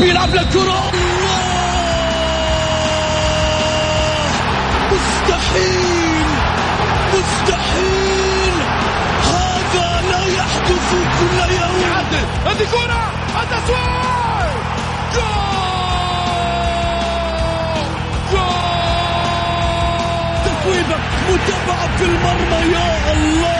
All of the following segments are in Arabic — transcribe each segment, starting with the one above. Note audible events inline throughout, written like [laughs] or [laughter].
بيلعب للكرة مستحيل مستحيل هذا لا يحدث كل يوم. يعدل. هذه كرة. التسويق جول. جول. تسويبة متابعة في المرمى. يا الله.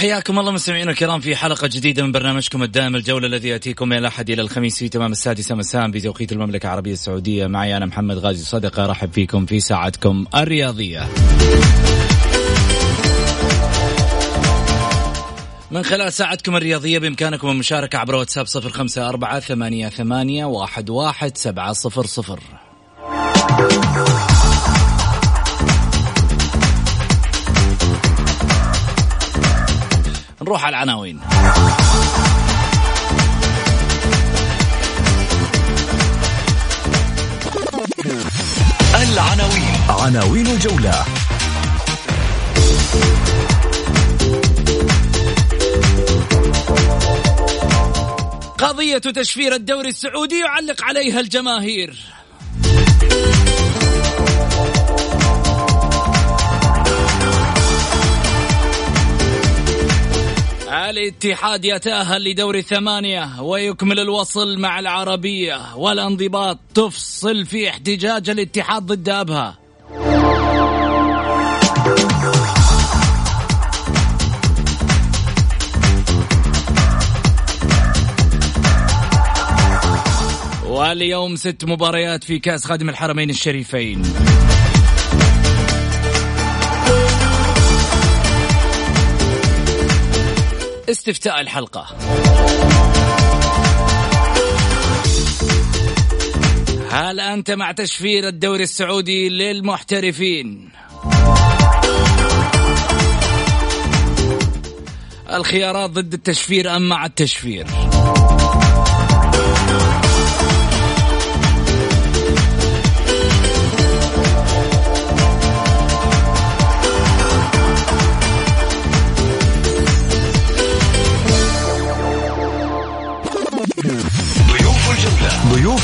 حياكم الله مستمعينا الكرام في حلقة جديدة من برنامجكم الدائم الجولة الذي يأتيكم من الأحد إلى الخميس في تمام السادسة مساء بتوقيت المملكة العربية السعودية. معي أنا محمد غازي صدقة أرحب فيكم في ساعتكم الرياضية. من خلال ساعتكم الرياضية بإمكانكم المشاركة عبر واتساب صفر خمسة أربعة ثمانية, ثمانية واحد, واحد سبعة صفر صفر. نروح على العناوين. العناوين. عناوين الجولة. قضية تشفير الدوري السعودي يعلق عليها الجماهير. الاتحاد يتأهل لدور الثمانية ويكمل الوصل مع العربية والانضباط. تفصل في احتجاج الاتحاد ضد أبها. واليوم ست مباريات في كأس خادم الحرمين الشريفين. استفتاء الحلقة. هل أنت مع تشفير الدوري السعودي للمحترفين؟ الخيارات ضد التشفير أم مع التشفير؟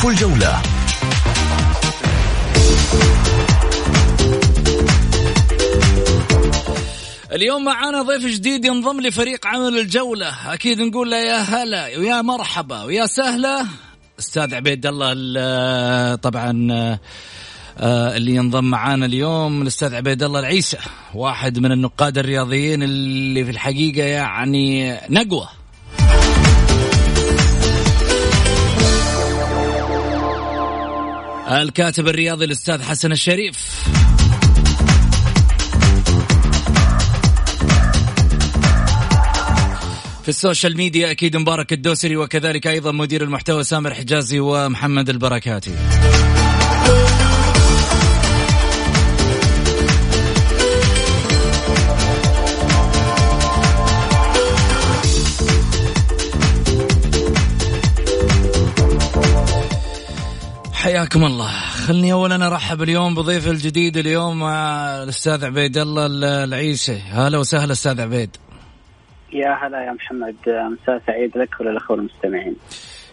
الجولة. اليوم معانا ضيف جديد ينضم لفريق عمل الجولة. أكيد نقول له يا هلا ويا مرحبا ويا سهلا. أستاذ عبيد الله ال- طبعا آه، اللي ينضم معانا اليوم الأستاذ عبيد الله العيسى واحد من النقاد الرياضيين اللي في الحقيقة يعني نقوة. الكاتب الرياضي الأستاذ حسن الشريف في السوشيال ميديا أكيد مبارك الدوسري وكذلك أيضا مدير المحتوى سامر حجازي ومحمد البركاتي. حياكم الله. خلني اولا أرحب اليوم بضيف الجديد اليوم مع الأستاذ عبيد الله العيسي. هلا وسهلا أستاذ عبيد. يا هلا يا محمد. مساء سعيد لك وللأخوة المستمعين.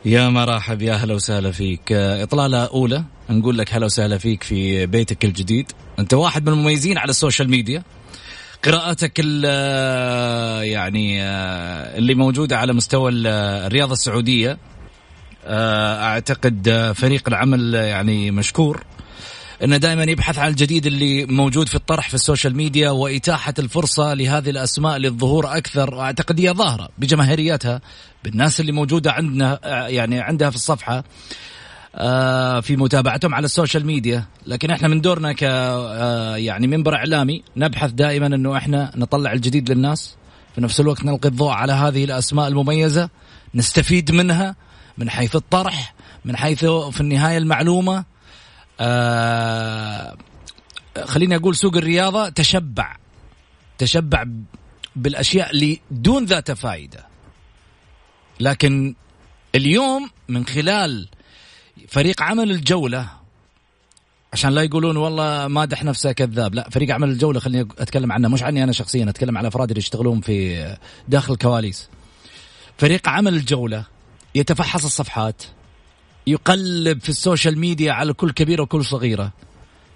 يا مرحب يا هلا وسهلا فيك. آه، إطلالة أولى نقول لك هلا وسهلا فيك في بيتك الجديد. أنت واحد من المميزين على السوشيال ميديا. قراءتك آه، يعني آه، اللي موجودة على مستوى ال- آه، آه، أعتقد آه، فريق العمل يعني مشكور. إنه دائما يبحث عن الجديد اللي موجود في الطرح في السوشيال ميديا وإتاحة الفرصة لهذه الأسماء للظهور أكثر. واعتقد هي ظاهرة بجماهيريتها بالناس اللي موجودة عندنا آه، يعني عندها في الصفحة آه، في متابعتهم على السوشيال ميديا. لكن إحنا من دورنا ك يعني منبر إعلامي نبحث دائما إنه إحنا نطلع الجديد للناس. في نفس الوقت نلقي الضوء على هذه الأسماء المميزة نستفيد منها من حيث الطرح من حيث في النهاية المعلومة آه خليني أقول سوق الرياضة تشبع تشبع بالأشياء اللي دون ذات فائدة. لكن اليوم من خلال فريق عمل الجولة عشان لا يقولون والله مادح نفسه كذاب لا فريق عمل الجولة خليني أتكلم عنه مش عني أنا شخصيا أتكلم على الافراد اللي يشتغلون في داخل الكواليس. فريق عمل الجولة يتفحص الصفحات يقلب في السوشيال ميديا على كل كبيرة وكل صغيرة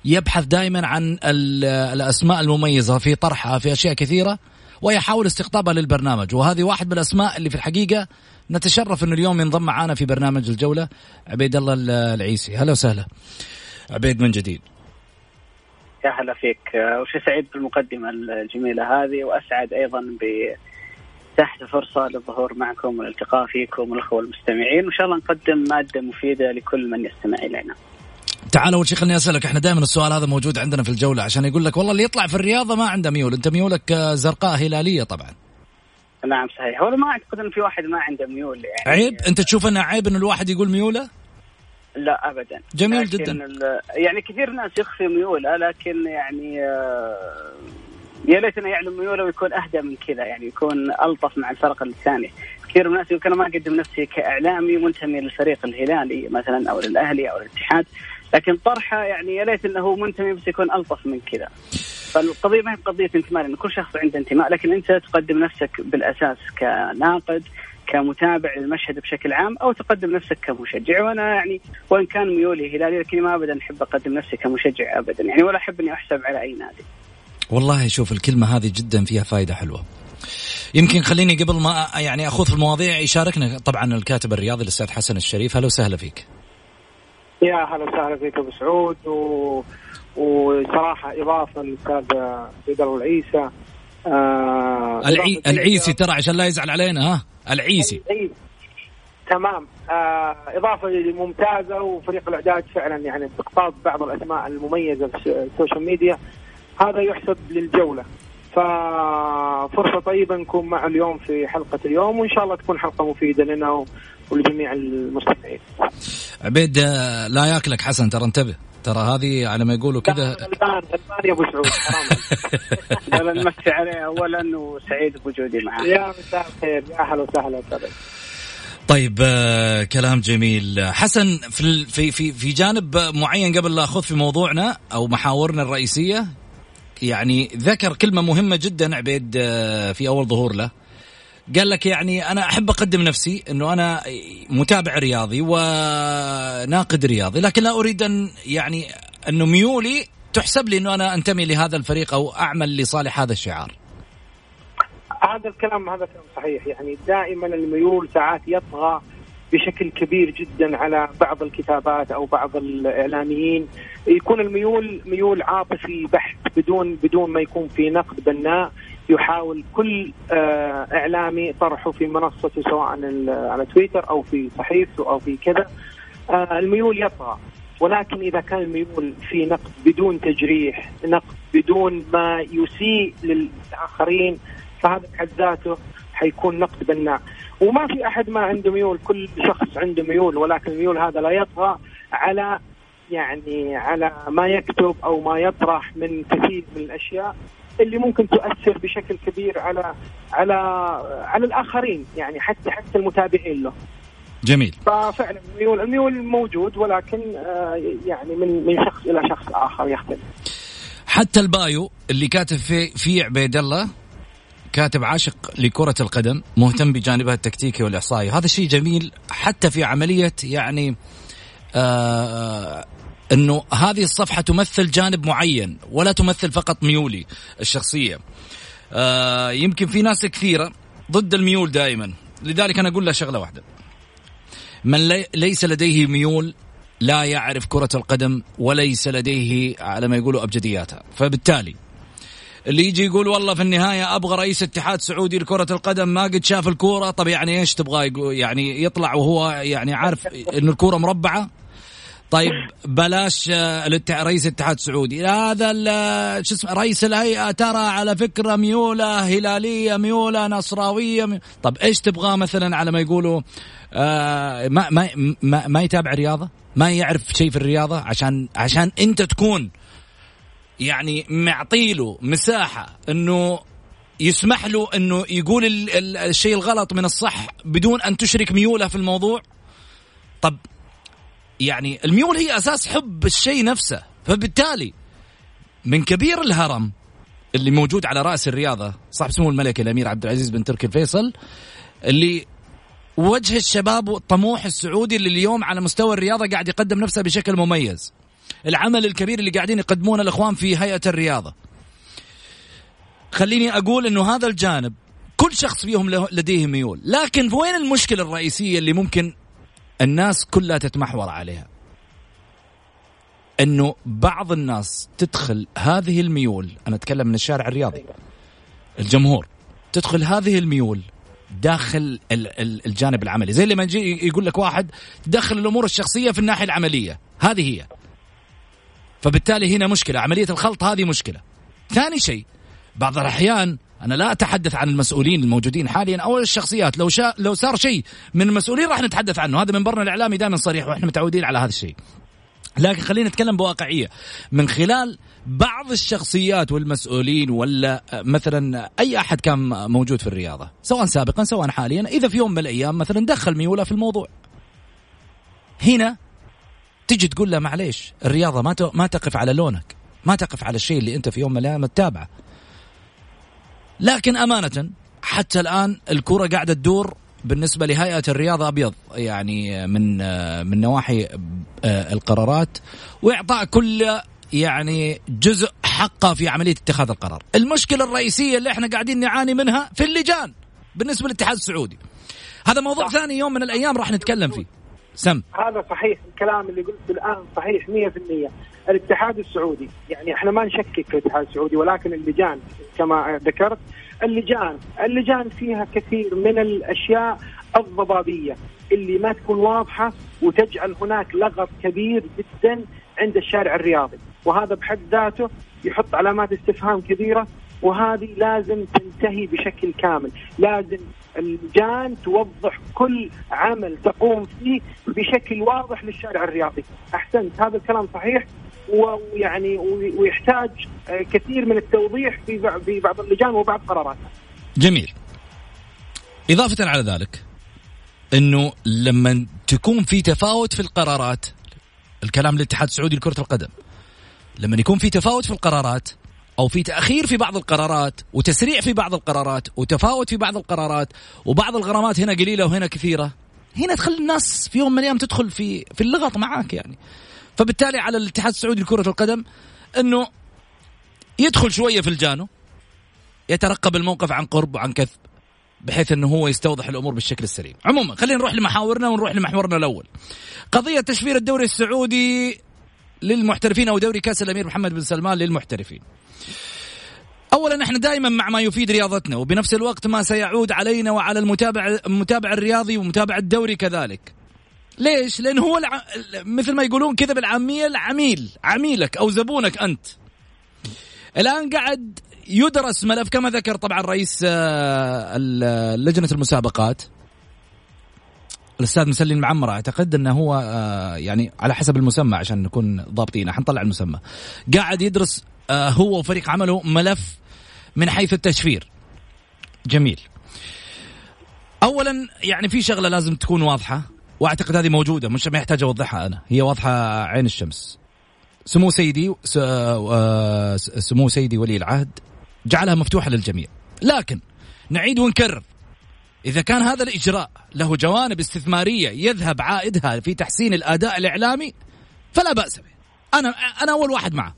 يبحث دائما عن الأسماء المميزة في طرحها في أشياء كثيرة ويحاول استقطابها للبرنامج. وهذه واحد من الأسماء اللي في الحقيقة نتشرف إنه اليوم ينضم معنا في برنامج الجولة عبيد الله العيسي. هلا وسهلا. عبيد من جديد. يا هلا فيك. وسعيد بالمقدمة الجميلة هذه؟ وأسعد أيضا ب تحت فرصة للظهور معكم والالتقاء فيكم والأخوة المستمعين. وإن شاء الله نقدم مادة مفيدة لكل من يستمع إلينا. تعال أول شيء خليني أسألك إحنا دائما السؤال هذا موجود عندنا في الجولة عشان يقول لك والله اللي يطلع في الرياضة ما عنده ميول أنت ميولك زرقاء هلالية طبعا. نعم صحيح. هو ما أعتقد إن في واحد ما عنده ميول يعني. عيب؟ أنت تشوف انه عيب إن الواحد يقول ميوله؟ لا ابدا. جميل جدا. يعني كثير ناس يخفي ميوله لكن يعني آه، يا ليت انه يعلم ميوله ويكون أهدى من كذا يعني يكون ألطف مع الفرق الثانية كثير من الناس أنا ما أقدم نفسي كإعلامي منتمي للفريق الهلالي مثلا أو للأهلي أو الاتحاد لكن طرحه يعني يا ليت إنه منتمي بس يكون ألطف من كذا. فالقضية ما هي قضية انتماء لأن كل شخص عنده انتماء لكن أنت تقدم نفسك بالأساس كناقد كمتابع للمشهد بشكل عام أو تقدم نفسك كمشجع. وأنا يعني وإن كان ميولي هلالي لكني ما ابدا أحب أقدم نفسي كمشجع ابدا يعني ولا أحب إني أحسب على أي نادي. والله شوف الكلمة هذه جدا فيها فائده حلوة. يمكن خليني قبل ما يعني أخوض في المواضيع يشاركنا طبعا الكاتب الرياضي الأستاذ حسن الشريف. أهلا وسهلا فيك. يا هلا وسهلا فيك أبو سعود و... وصراحة إضافة للأستاذ عبد الله العيسى. آه العي... العيسي ترى عشان لا يزعل علينا ها؟ العيسي. العيسي. تمام. آه إضافة ممتازه وفريق الأعداد فعلا يعني استقطاب بعض الأسماء المميزة في السوشيال ميديا. هذا يحسب للجولة. ففرصة طيبة نكون معه اليوم في حلقة اليوم وإن شاء الله تكون حلقة مفيدة لنا ولجميع المستمعين. عبيد آه، لا ياكلك حسن ترى انتبه. ترى هذه على ما يقولوا كذا. الآن يا أبو سعود حرام. [laughs] نمسي عليه اولا وسعيد بوجودي معه. يا مساء الخير يا أهلا وسهلا طيب آه كلام جميل. حسن في في في في جانب معين قبل لا أخذ في موضوعنا أو محاورنا الرئيسية يعني ذكر كلمة مهمة جدا عبيد آه في أول ظهور له قال لك يعني أنا أحب أقدم نفسي إنه أنا متابع رياضي وناقد رياضي لكن لا أريد أن يعني انه ميولي تحسب لي إنه أنا أنتمي لهذا الفريق أو أعمل لصالح هذا الشعار. هذا الكلام هذا كلام صحيح يعني دائما الميول ساعات يطغى بشكل كبير جدا على بعض الكتابات أو بعض الإعلاميين. يكون الميول ميول عاطفي بحت بدون بدون ما يكون في نقد بناء. يحاول كل آه، إعلامي طرحه في منصته سواء على تويتر أو في صحيفته أو في كذا. آه، الميول يطغى. ولكن إذا كان الميول في نقد بدون تجريح نقد بدون ما يسيء للآخرين فهذا بحد ذاته حيكون نقد بناء. وما في أحد ما عنده ميول كل شخص عنده ميول ولكن الميول هذا لا يطغى على يعني على ما يكتب أو ما يطرح من كثير من الأشياء اللي ممكن تؤثر بشكل كبير على على على الآخرين يعني حتى حتى المتابعين له. جميل. ففعلا الميول الميول موجود ولكن آه، يعني من من شخص إلى شخص آخر يختلف. حتى البايو اللي كاتب في في عبيد الله كاتب عاشق لكرة القدم مهتم بجانبها التكتيكي والإحصائي. هذا شيء جميل حتى في عملية يعني آه إنه هذه الصفحة تمثل جانب معين ولا تمثل فقط ميولي الشخصية. آه يمكن في ناس كثيرة ضد الميول دائما. لذلك أنا أقول له شغلة واحدة. من لي ليس لديه ميول لا يعرف كرة القدم وليس لديه على ما يقولوا أبجدياتها. فبالتالي اللي يجي يقول والله في النهاية أبغى رئيس اتحاد سعودي لكرة القدم ما قد شاف الكورة. طب يعني إيش تبغى يعني يطلع وهو يعني عارف إنه الكورة مربعة؟ طيب بلاش آه، رئيس الاتحاد السعودي هذا شو اسمه رئيس الهيئة ترى على فكرة ميولة هلالية ميولة نصراوية مي... طب إيش تبغاه مثلا على ما يقولوا آه ما ما ما, ما يتابع رياضة؟ ما يعرف شيء في الرياضة؟ عشان عشان أنت تكون يعني معطيله مساحة إنه يسمح له إنه يقول الشيء الغلط من الصح بدون أن تشرك ميوله في الموضوع. طب يعني الميول هي أساس حب الشيء نفسه. فبالتالي من كبير الهرم اللي موجود على رأس الرياضة صاحب سمو الملك الأمير عبد العزيز بن تركي الفيصل اللي وجه الشباب والطموح السعودي اللي اليوم على مستوى الرياضة قاعد يقدم نفسه بشكل مميز. العمل الكبير اللي قاعدين يقدمونه الإخوان في هيئة الرياضة. خليني أقول إنه هذا الجانب كل شخص فيهم لديه ميول. لكن وين المشكلة الرئيسية اللي ممكن الناس كلها تتمحور عليها؟ إنه بعض الناس تدخل هذه الميول أنا أتكلم من الشارع الرياضي الجمهور تدخل هذه الميول داخل الجانب العملي. زي لما يجي يقول لك واحد تدخل الأمور الشخصية في الناحية العملية. هذه هي. فبالتالي هنا مشكلة. عملية الخلط هذه مشكلة. ثاني شيء بعض الأحيان أنا لا أتحدث عن المسؤولين الموجودين حاليا أو الشخصيات. لو شا لو صار شيء من المسؤولين راح نتحدث عنه. هذا منبرنا الإعلامي دائما صريح وإحنا متعودين على هذا الشيء. لكن خلينا نتكلم بواقعية. من خلال بعض الشخصيات والمسؤولين ولا مثلا أي أحد كان موجود في الرياضة سواء سابقا سواء حاليا إذا في يوم من الأيام مثلا دخل ميوله في الموضوع. هنا تجي تقول له معليش الرياضة ما ما تقف على لونك ما تقف على الشيء اللي أنت في يوم من الأيام تتابعه لكن أمانة حتى الآن الكرة قاعدة تدور بالنسبة لهيئة الرياضة أبيض يعني من من نواحي آه، القرارات وإعطاء كل يعني جزء حقه في عملية اتخاذ القرار. المشكلة الرئيسية اللي إحنا قاعدين نعاني منها في اللجان بالنسبة للاتحاد السعودي. هذا موضوع صح. ثاني يوم من الأيام راح نتكلم فيه. سم. هذا صحيح الكلام اللي قلته الان صحيح 100% الاتحاد السعودي يعني إحنا ما نشكك في الاتحاد السعودي ولكن اللجان كما ذكرت اللجان اللجان فيها كثير من الأشياء الضبابية اللي ما تكون واضحة وتجعل هناك لغط كبير جدا عند الشارع الرياضي. وهذا بحد ذاته يحط علامات استفهام كبيرة وهذه لازم تنتهي بشكل كامل. لازم اللجان توضح كل عمل تقوم فيه بشكل واضح للشارع الرياضي. أحسنت هذا الكلام صحيح. ويعني ويحتاج كثير من التوضيح في بعض اللجان وبعض قراراتها جميل. إضافة على ذلك أنه لما تكون في تفاوت في القرارات الكلام للاتحاد السعودي لكرة القدم لما يكون في تفاوت في القرارات أو في تأخير في بعض القرارات وتسريع في بعض القرارات وتفاوت في بعض القرارات وبعض الغرامات هنا قليلة وهنا كثيرة هنا تخلي الناس في يوم من الأيام تدخل في في اللغط معاك يعني فبالتالي على الاتحاد السعودي لكرة القدم إنه يدخل شوية في الجانو يترقب الموقف عن قرب وعن كذب بحيث إنه هو يستوضح الأمور بالشكل السليم. عموما خلينا نروح لمحاورنا ونروح لمحورنا الأول. قضية تشفير الدوري السعودي للمحترفين أو دوري كأس الأمير محمد بن سلمان للمحترفين. اولا إحنا دائما مع ما يفيد رياضتنا وبنفس الوقت ما سيعود علينا وعلى المتابع المتابع الرياضي ومتابع الدوري كذلك. ليش؟ لأن هو الع... مثل ما يقولون كذا بالعامية العميل عميلك أو زبونك أنت. الآن قاعد يدرس ملف كما ذكر طبعا رئيس آه، لجنة المسابقات الأستاذ مسلي المعمر أعتقد إنه هو آه، يعني على حسب المسمى عشان نكون ضابطين. حنطلع المسمى. قاعد يدرس آه، هو وفريق عمله ملف من حيث التشفير. جميل. اولا يعني في شغلة لازم تكون واضحة وأعتقد هذه موجودة مش ما يحتاج أوضحها أنا هي واضحة عين الشمس. سمو سيدي آه، سمو سيدي ولي العهد جعلها مفتوحة للجميع. لكن نعيد ونكرر. إذا كان هذا الإجراء له جوانب استثمارية يذهب عائدها في تحسين الأداء الإعلامي فلا بأس به. أنا أنا أول واحد معه.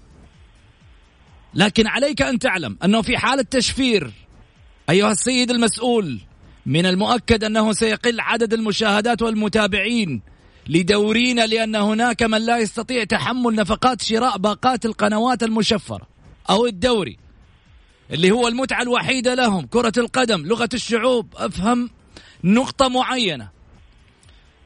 لكن عليك أن تعلم أنه في حالة تشفير أيها السيد المسؤول من المؤكد أنه سيقل عدد المشاهدات والمتابعين لدورينا لأن هناك من لا يستطيع تحمل نفقات شراء باقات القنوات المشفرة أو الدوري. اللي هو المتعة الوحيدة لهم كرة القدم لغة الشعوب. أفهم نقطة معينة.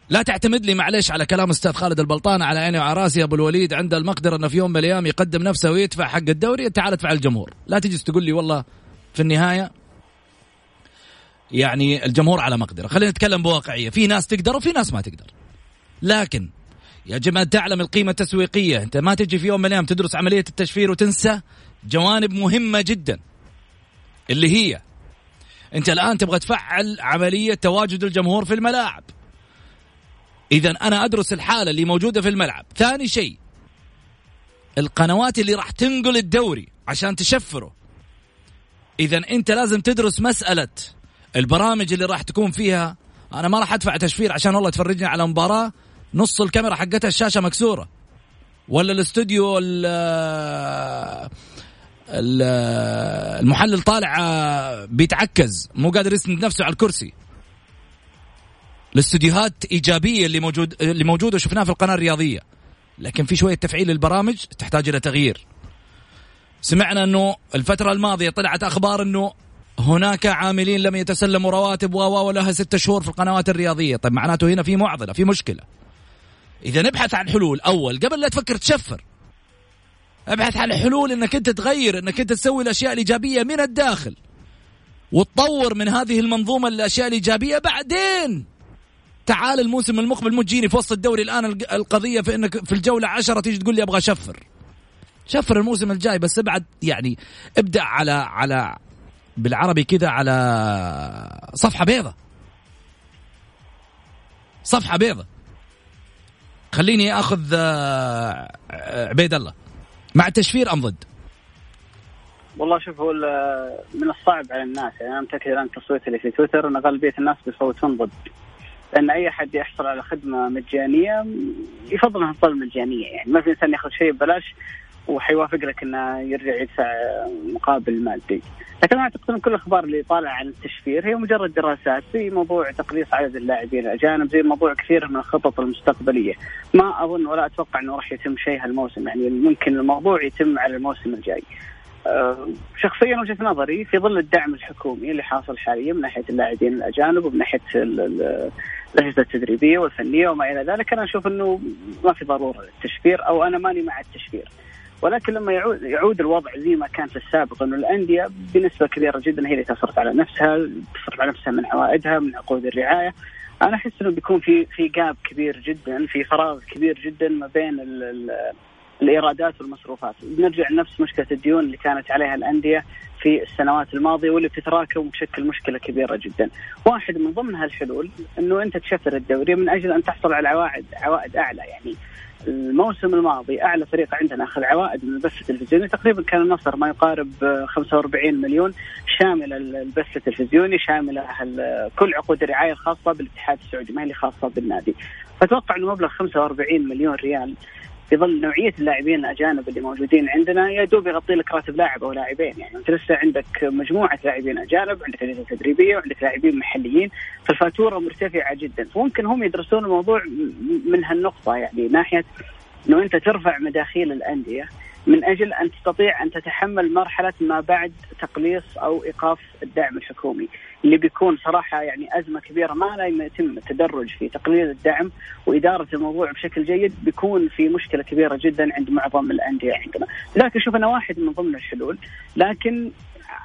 لا تعتمد لي معلش على كلام أستاذ خالد البلطان على عيني وعلى راسي أبو الوليد. عنده المقدرة إنه في يوم من الأيام يقدم نفسه ويدفع حق الدوري. تعال ادفع الجمهور. لا تجي تقول لي والله في النهاية يعني الجمهور على مقدرة. خلينا نتكلم بواقعية. في ناس تقدر وفي ناس ما تقدر. لكن يا جماعة تعلم القيمة التسويقية. أنت ما تجي في يوم من الأيام تدرس عملية التشفير وتنسى جوانب مهمة جدا. اللي هي انت الان تبغى تفعل عملية تواجد الجمهور في الملاعب. اذا أنا أدرس الحالة اللي موجودة في الملعب. ثاني شيء القنوات اللي راح تنقل الدوري عشان تشفره. اذا أنت لازم تدرس مسألة البرامج اللي راح تكون فيها. أنا ما راح أدفع تشفير عشان والله تفرجني على مباراة نص الكاميرا حقتها الشاشة مكسورة. ولا الاستوديو المحلل طالع بيتعكز مو قادر يسند نفسه على الكرسي. الاستديوهات إيجابية اللي موجود اللي موجودة شفناها في القناة الرياضية. لكن في شوية تفعيل البرامج تحتاج إلى تغيير. سمعنا إنه الفترة الماضية طلعت أخبار إنه هناك عاملين لم يتسلموا رواتب و ولها ستة شهور في القنوات الرياضية. طيب معناته هنا في معضلة في مشكلة. إذا نبحث عن حلول. أول قبل لا تفكر تشفر أبحث عن حلول إنك أنت تغير إنك أنت تسوي الأشياء الإيجابية من الداخل. وتطور من هذه المنظومة الأشياء الإيجابية بعدين. تعال الموسم المقبل مو تجيني في وسط الدوري الآن القضية في إنك في الجولة عشرة تيجي تقول لي أبغى اشفر شفر الموسم الجاي بس ابعد يعني ابدأ على على بالعربي كذا على صفحة بيضة. صفحة بيضة. خليني أخذ آه، عبيد الله. مع التشفير أم ضد؟ والله شوف هو من الصعب على الناس. يعني أنا متأكد الان التصويت اللي في تويتر إن اغلبيه الناس بيصوتون ضد. لأن أي احد يحصل على خدمة مجانية يفضل إنها تظل مجانية. يعني ما في إنسان ياخذ شيء ببلاش وحيوافق لك إنه يرجع يدفع مقابل مادي. لكن أنا أعتقد إن كل الأخبار اللي طالعة عن التشفير هي مجرد دراسات زي موضوع تقليص عدد اللاعبين الأجانب زي موضوع كثير من الخطط المستقبلية. ما أظن ولا أتوقع إنه راح يتم شيء هالموسم يعني ممكن الموضوع يتم على الموسم الجاي. أه، شخصيا وجهة نظري في ظل الدعم الحكومي اللي حاصل حاليا من ناحية اللاعبين الأجانب ومن ناحية الاجهزه التدريبية والفنية وما إلى ذلك أنا أشوف إنه ما في ضرورة للتشفير أو أنا ماني مع التشفير. ولكن لما يعود يعود الوضع زي ما كان في السابق إنه الأندية بنسبة كبيرة جدا هي اللي تصرف على نفسها تصرف على نفسها من عوائدها من عقود الرعاية. أنا أحس إنه بيكون في في جاب كبير جدا في فراغ كبير جدا ما بين ال ال الإيرادات والمصروفات. بنرجع لنفس مشكلة الديون اللي كانت عليها الأندية في السنوات الماضية واللي بتتراكم وتشكل مشكلة كبيرة جدا. واحد من ضمن هالحلول إنه أنت تشفر الدوري من أجل أن تحصل على عوائد عوائد أعلى. يعني الموسم الماضي أعلى فريق عندنا أخذ عوائد من البث التلفزيوني. تقريبا كان النصر ما يقارب 45 مليون شامل البث التلفزيوني شامل كل عقود الرعاية الخاصة بالاتحاد السعودي ما هي خاصة بالنادي. فأتوقع إنه مبلغ 45 مليون ريال في ظل نوعية اللاعبين الأجانب اللي موجودين عندنا يا دوب يغطي لك راتب لاعب أو لاعبين. يعني أنت لسه عندك مجموعة لاعبين أجانب عندك اجهزه تدريبية وعندك لاعبين محليين فالفاتورة مرتفعة جدا. فممكن هم يدرسون الموضوع من هالنقطة يعني ناحية إنه أنت ترفع مداخيل الأندية. من أجل أن تستطيع أن تتحمل مرحلة ما بعد تقليص أو إيقاف الدعم الحكومي اللي بيكون صراحة يعني أزمة كبيرة ما لا يتم التدرج في تقليل الدعم وإدارة الموضوع بشكل جيد بيكون في مشكلة كبيرة جدا عند معظم الأندية عندنا، لذلك أشوف انه واحد من ضمن الحلول لكن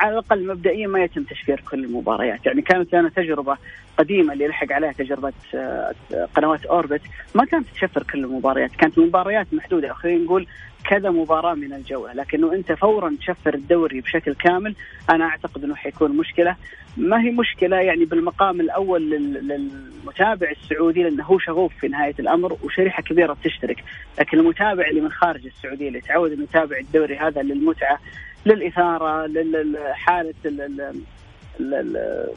على الأقل مبدئيا ما يتم تشفير كل المباريات، يعني كانت لنا تجربة قديمة اللي لحق عليها تجربة آه، قنوات أوربت ما كانت تشفر كل المباريات، كانت المباريات محدودة خلينا نقول كذا مباراة من الجولة، لكنه أنت فورا تشفر الدوري بشكل كامل. أنا أعتقد إنه حيكون مشكلة، ما هي مشكلة يعني بالمقام الأول للمتابع السعودي لأنه هو شغوف في نهاية الأمر وشريحة كبيرة بتشترك، لكن المتابع اللي من خارج السعودية اللي تعود إنه يتابع الدوري هذا للمتعة للإثارة لحالة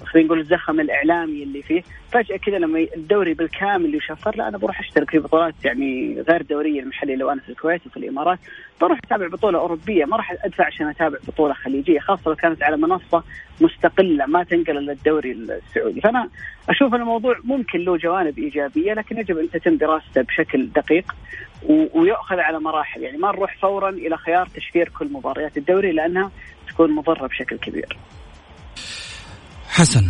خلينا نقول الزخم الإعلامي اللي فيه. فجأة كذا لما الدوري بالكامل يشفر لا أنا بروح أشترك في بطولات يعني غير دورية المحلية لو أنا في الكويت وفي الإمارات. بروح أتابع بطولة أوروبية ما راح أدفع عشان أتابع بطولة خليجية خاصة لو كانت على منصة مستقلة ما تنقل للدوري السعودي. فأنا أشوف الموضوع ممكن له جوانب إيجابية لكن يجب أن تتم دراسته بشكل دقيق ويؤخذ على مراحل. يعني ما نروح فورا إلى خيار تشفير كل مباريات الدوري لأنها تكون مضرة بشكل كبير. حسن.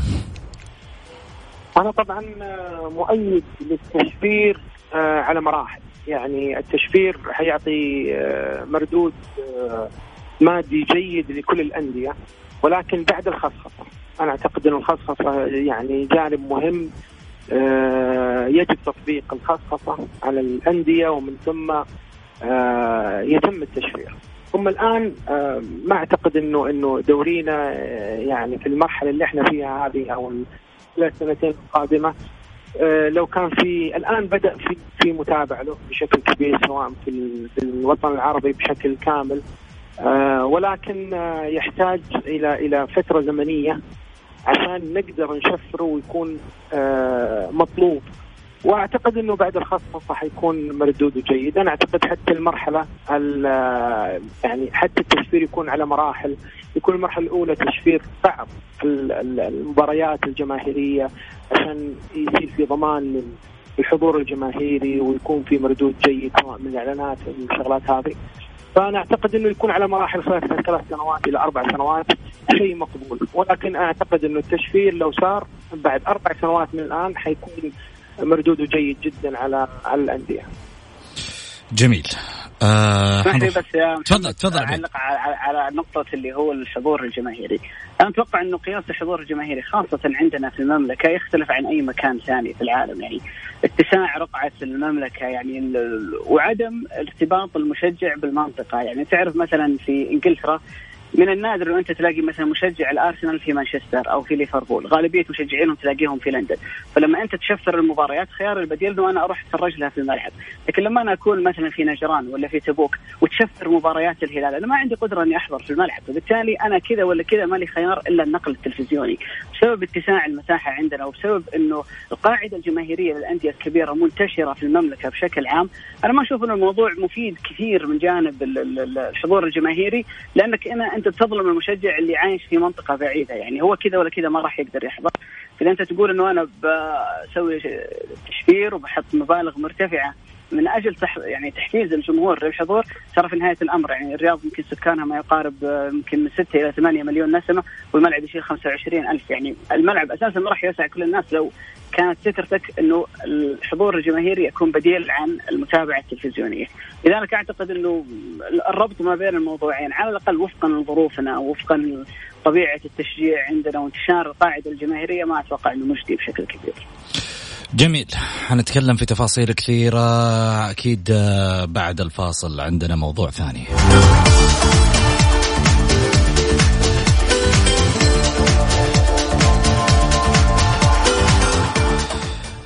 أنا طبعا آه، مؤيد للتشفير آه، على مراحل. يعني التشفير حيعطي آه، مردود مادي جيد لكل الأندية ولكن بعد الخصخصة. أنا أعتقد إن الخصخصة يعني جانب مهم يجب تطبيق الخصخصة على الأندية ومن ثم يتم التشفير. هم الآن ما أعتقد إنه إنه دورينا يعني في المرحلة اللي إحنا فيها هذه أو السنتين القادمة آه، لو كان في الآن بدأ في في متابعة له بشكل كبير سواء في, الوطن العربي بشكل كامل آه، ولكن آه، يحتاج إلى إلى فترة زمنية عشان نقدر نشفره ويكون مطلوب. وأعتقد إنه بعد الخصخصه حيكون مردوده جيد، أنا أعتقد حتى المرحلة يعني حتى التشفير يكون على مراحل، يكون المرحلة الأولى تشفير بعض المباريات الجماهيرية عشان يصير في ضمان للحضور الجماهيري ويكون في مردود جيد سواء من الإعلانات من الشغلات هذه. فأنا أعتقد إنه يكون على مراحل خلال ثلاث سنوات إلى أربع سنوات شيء مقبول، ولكن أعتقد إنه التشفير لو صار بعد أربع سنوات من الآن حيكون مردوده جيد جدا على على الأندية. جميل. آه بس يا تفضل تفضل أعلق على, على نقطة اللي هو الحضور الجماهيري. أنا أتوقع إنه قياس الحضور الجماهيري خاصة عندنا في المملكة يختلف عن أي مكان ثاني في العالم يعني اتساع رقعة المملكة يعني وعدم ارتباط المشجع بالمنطقة يعني تعرف مثلا في إنجلترا من النادر انه انت تلاقي مثلا مشجع الأرسنال في مانشستر أو في ليفربول، غالبية مشجعينهم تلاقيهم في لندن، فلما انت تشفر المباريات خيار البديل إنه أنا أروح أتفرج لها في الملعب، لكن لما أنا أكون مثلا في نجران ولا في تبوك وتشفر مباريات الهلال، أنا ما عندي قدرة إني أحضر في الملعب، فبالتالي أنا كذا ولا كذا ما لي خيار إلا النقل التلفزيوني، بسبب اتساع المساحة عندنا وبسبب إنه القاعدة الجماهيرية للأندية الكبيرة منتشرة في المملكة بشكل عام، أنا ما أشوف إنه الموضوع مفيد كثير من جانب الحضور الجماهيري لأنك أنا أنت تظلم المشجع اللي عايش في منطقة بعيدة. يعني هو كذا ولا كذا ما راح يقدر يحضر. إذا أنت تقول إنه أنا بسوي تشفير وبحط مبالغ مرتفعة من أجل تح يعني تحفيز الجمهور للحضور ترى في نهاية الأمر يعني الرياض يمكن سكانها ما يقارب يمكن من 6 إلى 8 مليون نسمة والملعب يشيل 25 ألف يعني الملعب أساسا ما راح يوسع كل الناس لو كانت فكرتك إنه الحضور الجماهيري يكون بديل عن المتابعة التلفزيونية، لذلك أعتقد إنه الربط ما بين الموضوعين على الأقل وفقا لظروفنا وفقا طبيعه التشجيع عندنا وانتشار القاعده الجماهيرية ما أتوقع إنه مجدي بشكل كبير. جميل. حنتكلم في تفاصيل كثيرة. أكيد بعد الفاصل عندنا موضوع ثاني.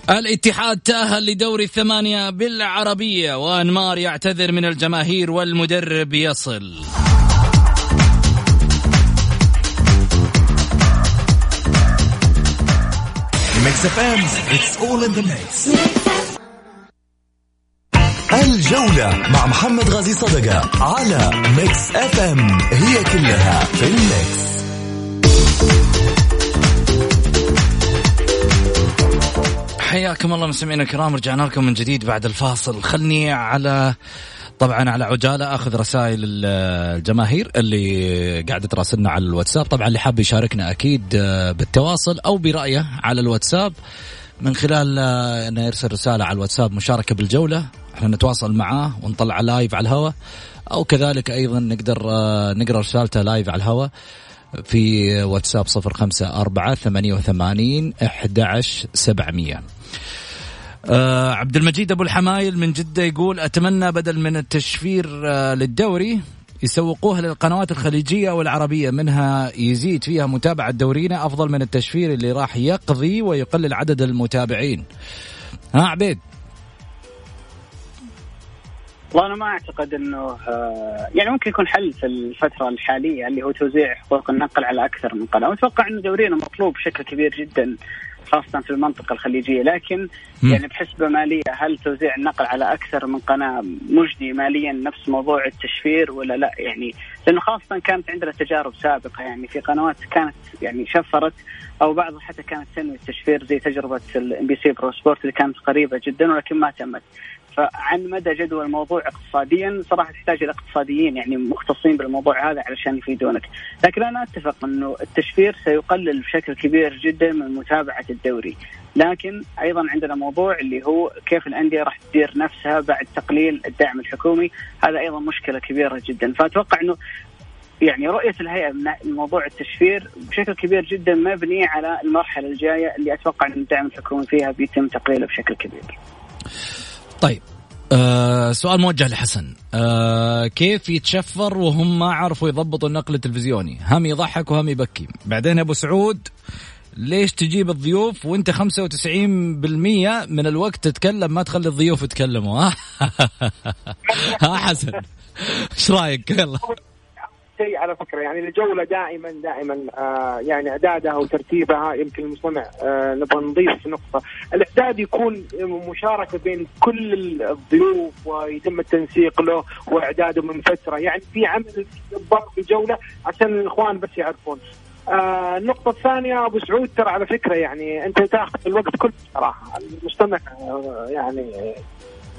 الاتحاد تأهل لدور الثمانية بالعربية وأنمار يعتذر من الجماهير والمدرب يصل. ميكس اف ام it's all in the mix الجولة مع محمد غازي صدقة على ميكس اف ام هي كلها في الميكس. حياكم الله مستمعينا الكرام رجعنا لكم من جديد بعد الفاصل. خلني على طبعا على عجالة أخذ رسائل الجماهير اللي قاعدة تراسلنا على الواتساب. طبعا اللي حاب يشاركنا أكيد آه، بالتواصل أو برأيه على الواتساب. من خلال آه، انه يرسل رسالة على الواتساب مشاركة بالجولة إحنا نتواصل معاه ونطلع live على الهواء. أو كذلك أيضا نقدر آه، نقرأ رسالته live على الهواء في واتساب صفر خمسة أربعة ثمانية وثمانين أحد سبعمية. آه عبد المجيد أبو الحمايل من جدة يقول أتمنى بدل من التشفير آه للدوري يسوقوها للقنوات الخليجية والعربيه منها يزيد فيها متابعة دورينا أفضل من التشفير اللي راح يقضي ويقلل عدد المتابعين. ها عبيد؟ والله أنا ما أعتقد إنه آه، يعني ممكن يكون حل في الفترة الحالية اللي هو توزيع حقوق النقل على أكثر من قناة، واتوقع إنه دورينا مطلوب بشكل كبير جدا. خاصة في المنطقة الخليجية. لكن م. يعني بحسبة مالية هل توزيع النقل على أكثر من قناة مجدي ماليا نفس موضوع التشفير ولا لا؟ يعني لأنه خاصة كانت عندنا تجارب سابقة يعني في قنوات كانت يعني شفرت أو بعضها حتى كانت تنوي التشفير زي تجربة الام بي سي برو سبورت اللي كانت قريبة جدا ولكن ما تمت. فعن مدى جدوى الموضوع اقتصاديا صراحة تحتاج إلى اقتصاديين يعني مختصين بالموضوع هذا علشان يفيدونك، لكن أنا أتفق إنه التشفير سيقلل بشكل كبير جدا من متابعة الدوري، لكن أيضا عندنا موضوع اللي هو كيف الأندية راح تدير نفسها بعد تقليل الدعم الحكومي، هذا أيضا مشكلة كبيرة جدا، فأتوقع إنه يعني رؤية الهيئة من موضوع التشفير بشكل كبير جدا مبني على المرحلة الجاية اللي أتوقع أن الدعم الحكومي فيها بيتم تقليله بشكل كبير. طيب آه سؤال موجه لحسن. آه كيف يتشفر وهم ما عرفوا يضبطوا النقل التلفزيوني؟ هم يضحك وهم يبكي. بعدين أبو سعود ليش تجيب الضيوف وأنت 95% من الوقت تتكلم ما تخلي الضيوف يتكلموا؟ [laughs] ها حسن إيش رأيك؟ يلا. شيء على فكرة. يعني الجولة دائما دائما آه يعني إعدادها وترتيبها يمكن المستمع آه نبغى نضيف نقطة، الإعداد يكون مشاركة بين كل الضيوف ويتم التنسيق له وإعداده من فترة، يعني في عمل ضبط الجوله عشان الإخوان بس يعرفون. آه النقطة الثانية أبو سعود ترى على فكرة يعني أنت تاخذ الوقت كله صراحة. المستمع آه يعني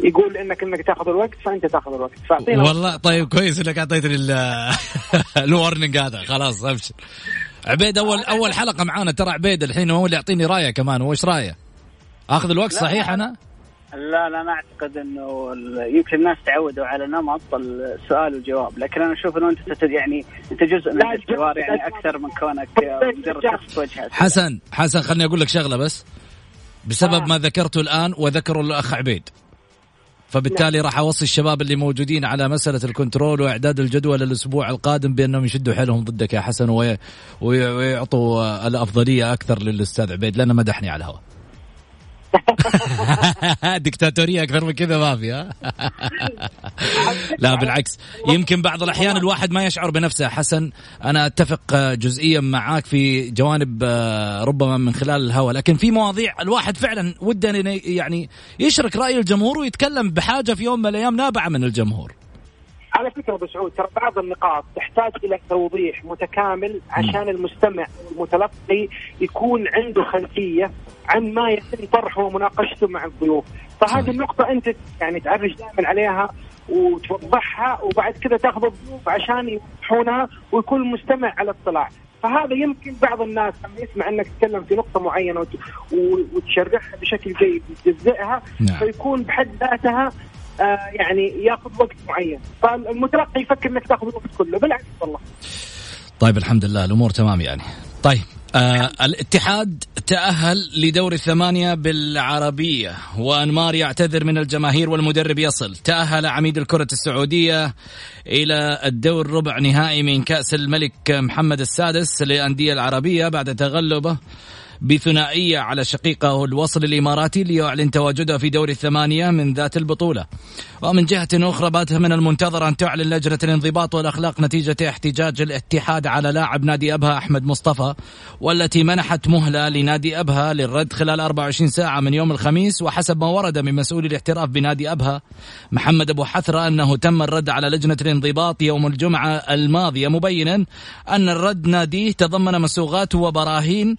يقول إنك إنك تاخذ الوقت فأنت تاخذ الوقت. فأعطينا والله طيب كويس إنك أعطيتني الورنينج [laughs] هذا. خلاص أبشر. عبيد اول أول حلقة معانا. ترى عبيد الحين هو اللي يعطيني رأيه كمان. هو إيش رأيه؟ آخذ الوقت صحيح أنا؟ لا لا أنا أعتقد إنه يمكن الناس تعودوا على نمط السؤال والجواب. لكن أنا أشوف إنه أنت يعني أنت جزء من الحوار يعني أكثر من كونك مجرد شخص وجهه حسن حسن خليني أقول لك شغلة بس. بسبب آه. ما ذكرته الآن وذكره الأخ عبيد. فبالتالي راح أوصي الشباب اللي موجودين على مسألة الكنترول وإعداد الجدول الأسبوع القادم بأنهم يشدوا حيلهم ضدك يا حسن ويعطوا الأفضلية أكثر للأستاذ عبيد لأنه مدحني على الهواء. [laughs] دكتاتوريه أكثر من كذا ما في لا بالعكس. يمكن بعض الأحيان الواحد ما يشعر بنفسه. حسن أنا أتفق جزئيا معاك في جوانب آه، ربما من خلال الهواء. لكن في مواضيع الواحد فعلا وده يعني يشرك رأي الجمهور ويتكلم بحاجة في يوم من الأيام نابعة من الجمهور. على فكرة أبو سعود ترى بعض النقاط تحتاج إلى توضيح متكامل عشان المستمع المتلقي يكون عنده خلفية عن ما يتم طرحه ومناقشته مع الضيوف. فهذه النقطة أنت يعني تعرج دائما عليها وتوضحها وبعد كذا تأخذ الضيوف عشان يوضحونها ويكون المستمع على اطلاع. فهذا يمكن بعض الناس لما يسمع أنك تتكلم في نقطة معينة وتشرحها بشكل جيد وتجزئها نعم. فيكون بحد ذاتها آه يعني يأخذ وقت معين. فالمتلقي يفكر أنك تأخذ الوقت كله. بالعكس والله. طيب الحمد لله. الأمور تمام يعني. طيب آه الاتحاد تأهل لدور الثمانية بالعربية وأنمار يعتذر من الجماهير والمدرب يصل. تأهل عميد الكرة السعودية إلى الدور ربع نهائي من كأس الملك محمد السادس للأندية العربية بعد تغلبه بثنائية على شقيقه الوصل الإماراتي ليعلن تواجده في دور الثمانية من ذات البطولة. ومن جهة أخرى بات من المنتظر أن تعلن لجنة الانضباط والأخلاق نتيجة احتجاج الاتحاد على لاعب نادي أبها أحمد مصطفى والتي منحت مهلة لنادي أبها للرد خلال 24 ساعة من يوم الخميس وحسب ما ورد من مسؤول الاحتراف بنادي أبها محمد أبو حثرة أنه تم الرد على لجنة الانضباط يوم الجمعة الماضية مبينا أن الرد ناديه تضمن مسوغات وبراهين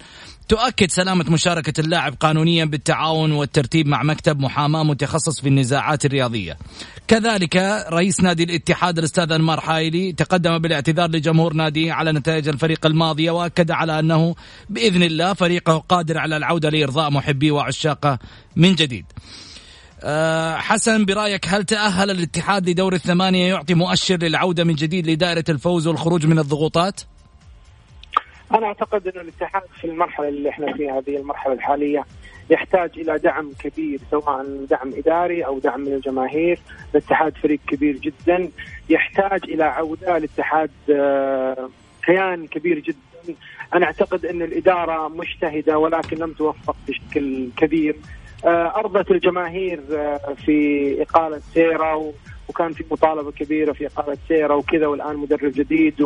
تؤكد سلامة مشاركة اللاعب قانونيا بالتعاون والترتيب مع مكتب محاماة متخصص في النزاعات الرياضية كذلك رئيس نادي الاتحاد الأستاذ أنمار حايلي تقدم بالاعتذار لجمهور ناديه على نتائج الفريق الماضية وأكد على أنه بإذن الله فريقه قادر على العودة لإرضاء محبيه وعشاقه من جديد أه حسن برأيك هل تأهل الاتحاد لدور الثمانية يعطي مؤشر للعودة من جديد لدائرة الفوز والخروج من الضغوطات؟ أنا أعتقد أن الاتحاد في المرحلة اللي إحنا فيها هذه المرحلة الحالية يحتاج إلى دعم كبير سواء دعم إداري أو دعم من الجماهير، الاتحاد فريق كبير جدا. يحتاج إلى عودة الاتحاد آه، كيان كبير جدا، أنا أعتقد أن الإدارة مجتهدة ولكن لم توفق بشكل كبير. آه، أرضت الجماهير آه، في إقالة سيرة وكان في مطالبة كبيرة في إقالة سيرة وكذا والآن مدرب جديد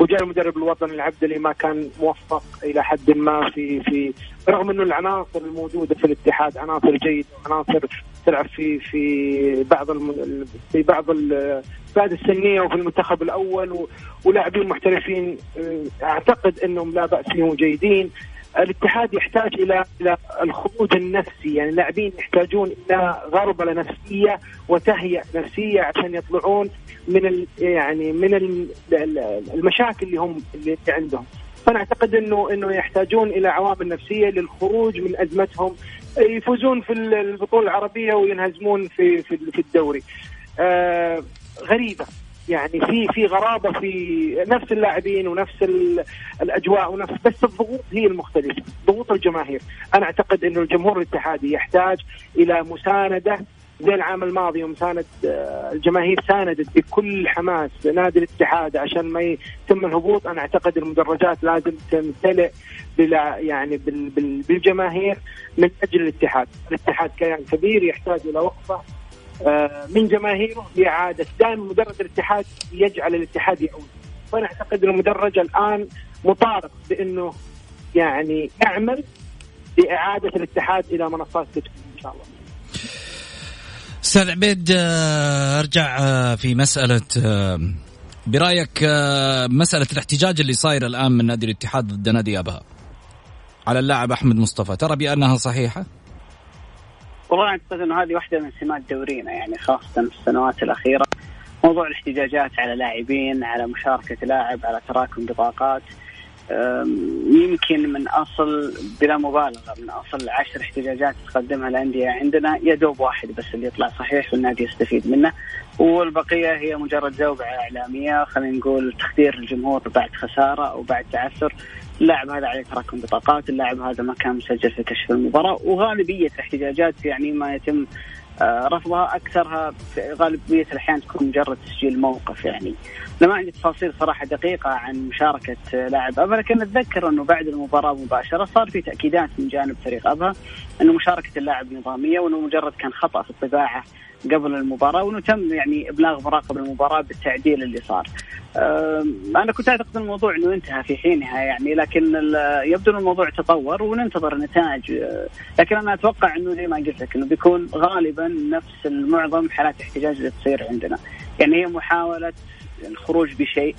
وجاء المدرب الوطني العبدلي ما كان موفق إلى حد ما في في رغم إنه العناصر الموجودة في الاتحاد عناصر جيدة عناصر تلعب في في بعض الم... في بعض الفئات السنية وفي المنتخب الأول ولاعبين محترفين أعتقد إنهم لا بأس فيهم جيدين. الاتحاد يحتاج إلى إلى الخروج النفسي. يعني اللاعبين يحتاجون إلى غربلة نفسية وتهيئة نفسية عشان يطلعون من يعني من ال المشاكل اللي هم اللي عندهم. فأنا أعتقد انه إنه يحتاجون إلى عوامل نفسية للخروج من أزمتهم. يفوزون في البطولة العربية وينهزمون في في, في الدوري. آه غريبة. يعني في في غرابة في نفس اللاعبين ونفس الأجواء ونفس بس الضغوط هي المختلفة ضغوط الجماهير. أنا أعتقد إنه الجمهور الاتحادي يحتاج إلى مساندة زي العام الماضي يوم ساند آه، الجماهير ساندت بكل حماس نادي الاتحاد عشان ما يتم الهبوط. أنا أعتقد المدرجات لازم تمتلئ بلا يعني بالجماهير من أجل الاتحاد، الاتحاد كيان كبير يحتاج إلى وقفة. من جماهيره لإعادة دائما مدرج الاتحاد يجعل الاتحاد يعود فأنا أعتقد أن المدرج الآن مطالب بأنه يعني يعمل لاعاده الاتحاد إلى منصات التتويج إن شاء الله. أستاذ عبيد آه، أرجع آه، في مسألة برأيك مسألة الاحتجاج اللي صاير الآن من نادي الاتحاد ضد نادي أبها على اللاعب أحمد مصطفى ترى بأنها صحيحة؟ والله أعتقد إنه هذه واحدة من سمات دورينا يعني خاصة في السنوات الأخيرة. موضوع الاحتجاجات على لاعبين على مشاركة لاعب على تراكم بطاقات يمكن من أصل بلا مبالغة من أصل عشر احتجاجات تقدمها الأندية عندنا يا دوب واحد بس اللي يطلع صحيح والنادي يستفيد منه. والبقية هي مجرد زوبعه إعلامية خلينا نقول تخدير الجمهور بعد خسارة أو بعد تعثر. اللاعب هذا عليه تراكم بطاقات اللاعب هذا ما كان مسجل في كشف المباراة وغالبية الاحتجاجات يعني ما يتم آه، رفضها أكثرها في غالبية الأحيان تكون مجرد تسجيل موقف يعني. أنا ما عندي تفاصيل صراحة دقيقة عن مشاركة لاعب أبها لكن أتذكر أنه بعد المباراة مباشرة صار في تأكيدات من جانب فريق أبها انه مشاركة اللاعب نظامية وأنه مجرد كان خطأ في الطباعة قبل المباراة وأنه تم يعني إبلاغ مراقب المباراة بالتعديل اللي صار. أنا كنت أعتقد الموضوع إنه انتهى في حينها يعني لكن يبدو أن الموضوع تطور وننتظر النتائج أه، لكن أنا أتوقع أنه زي ما قلت لك أنه بيكون غالبا نفس المعظم حالات الاحتجاج اللي تصير عندنا. يعني هي محاولة الخروج بشيء